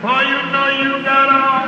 For you know you got all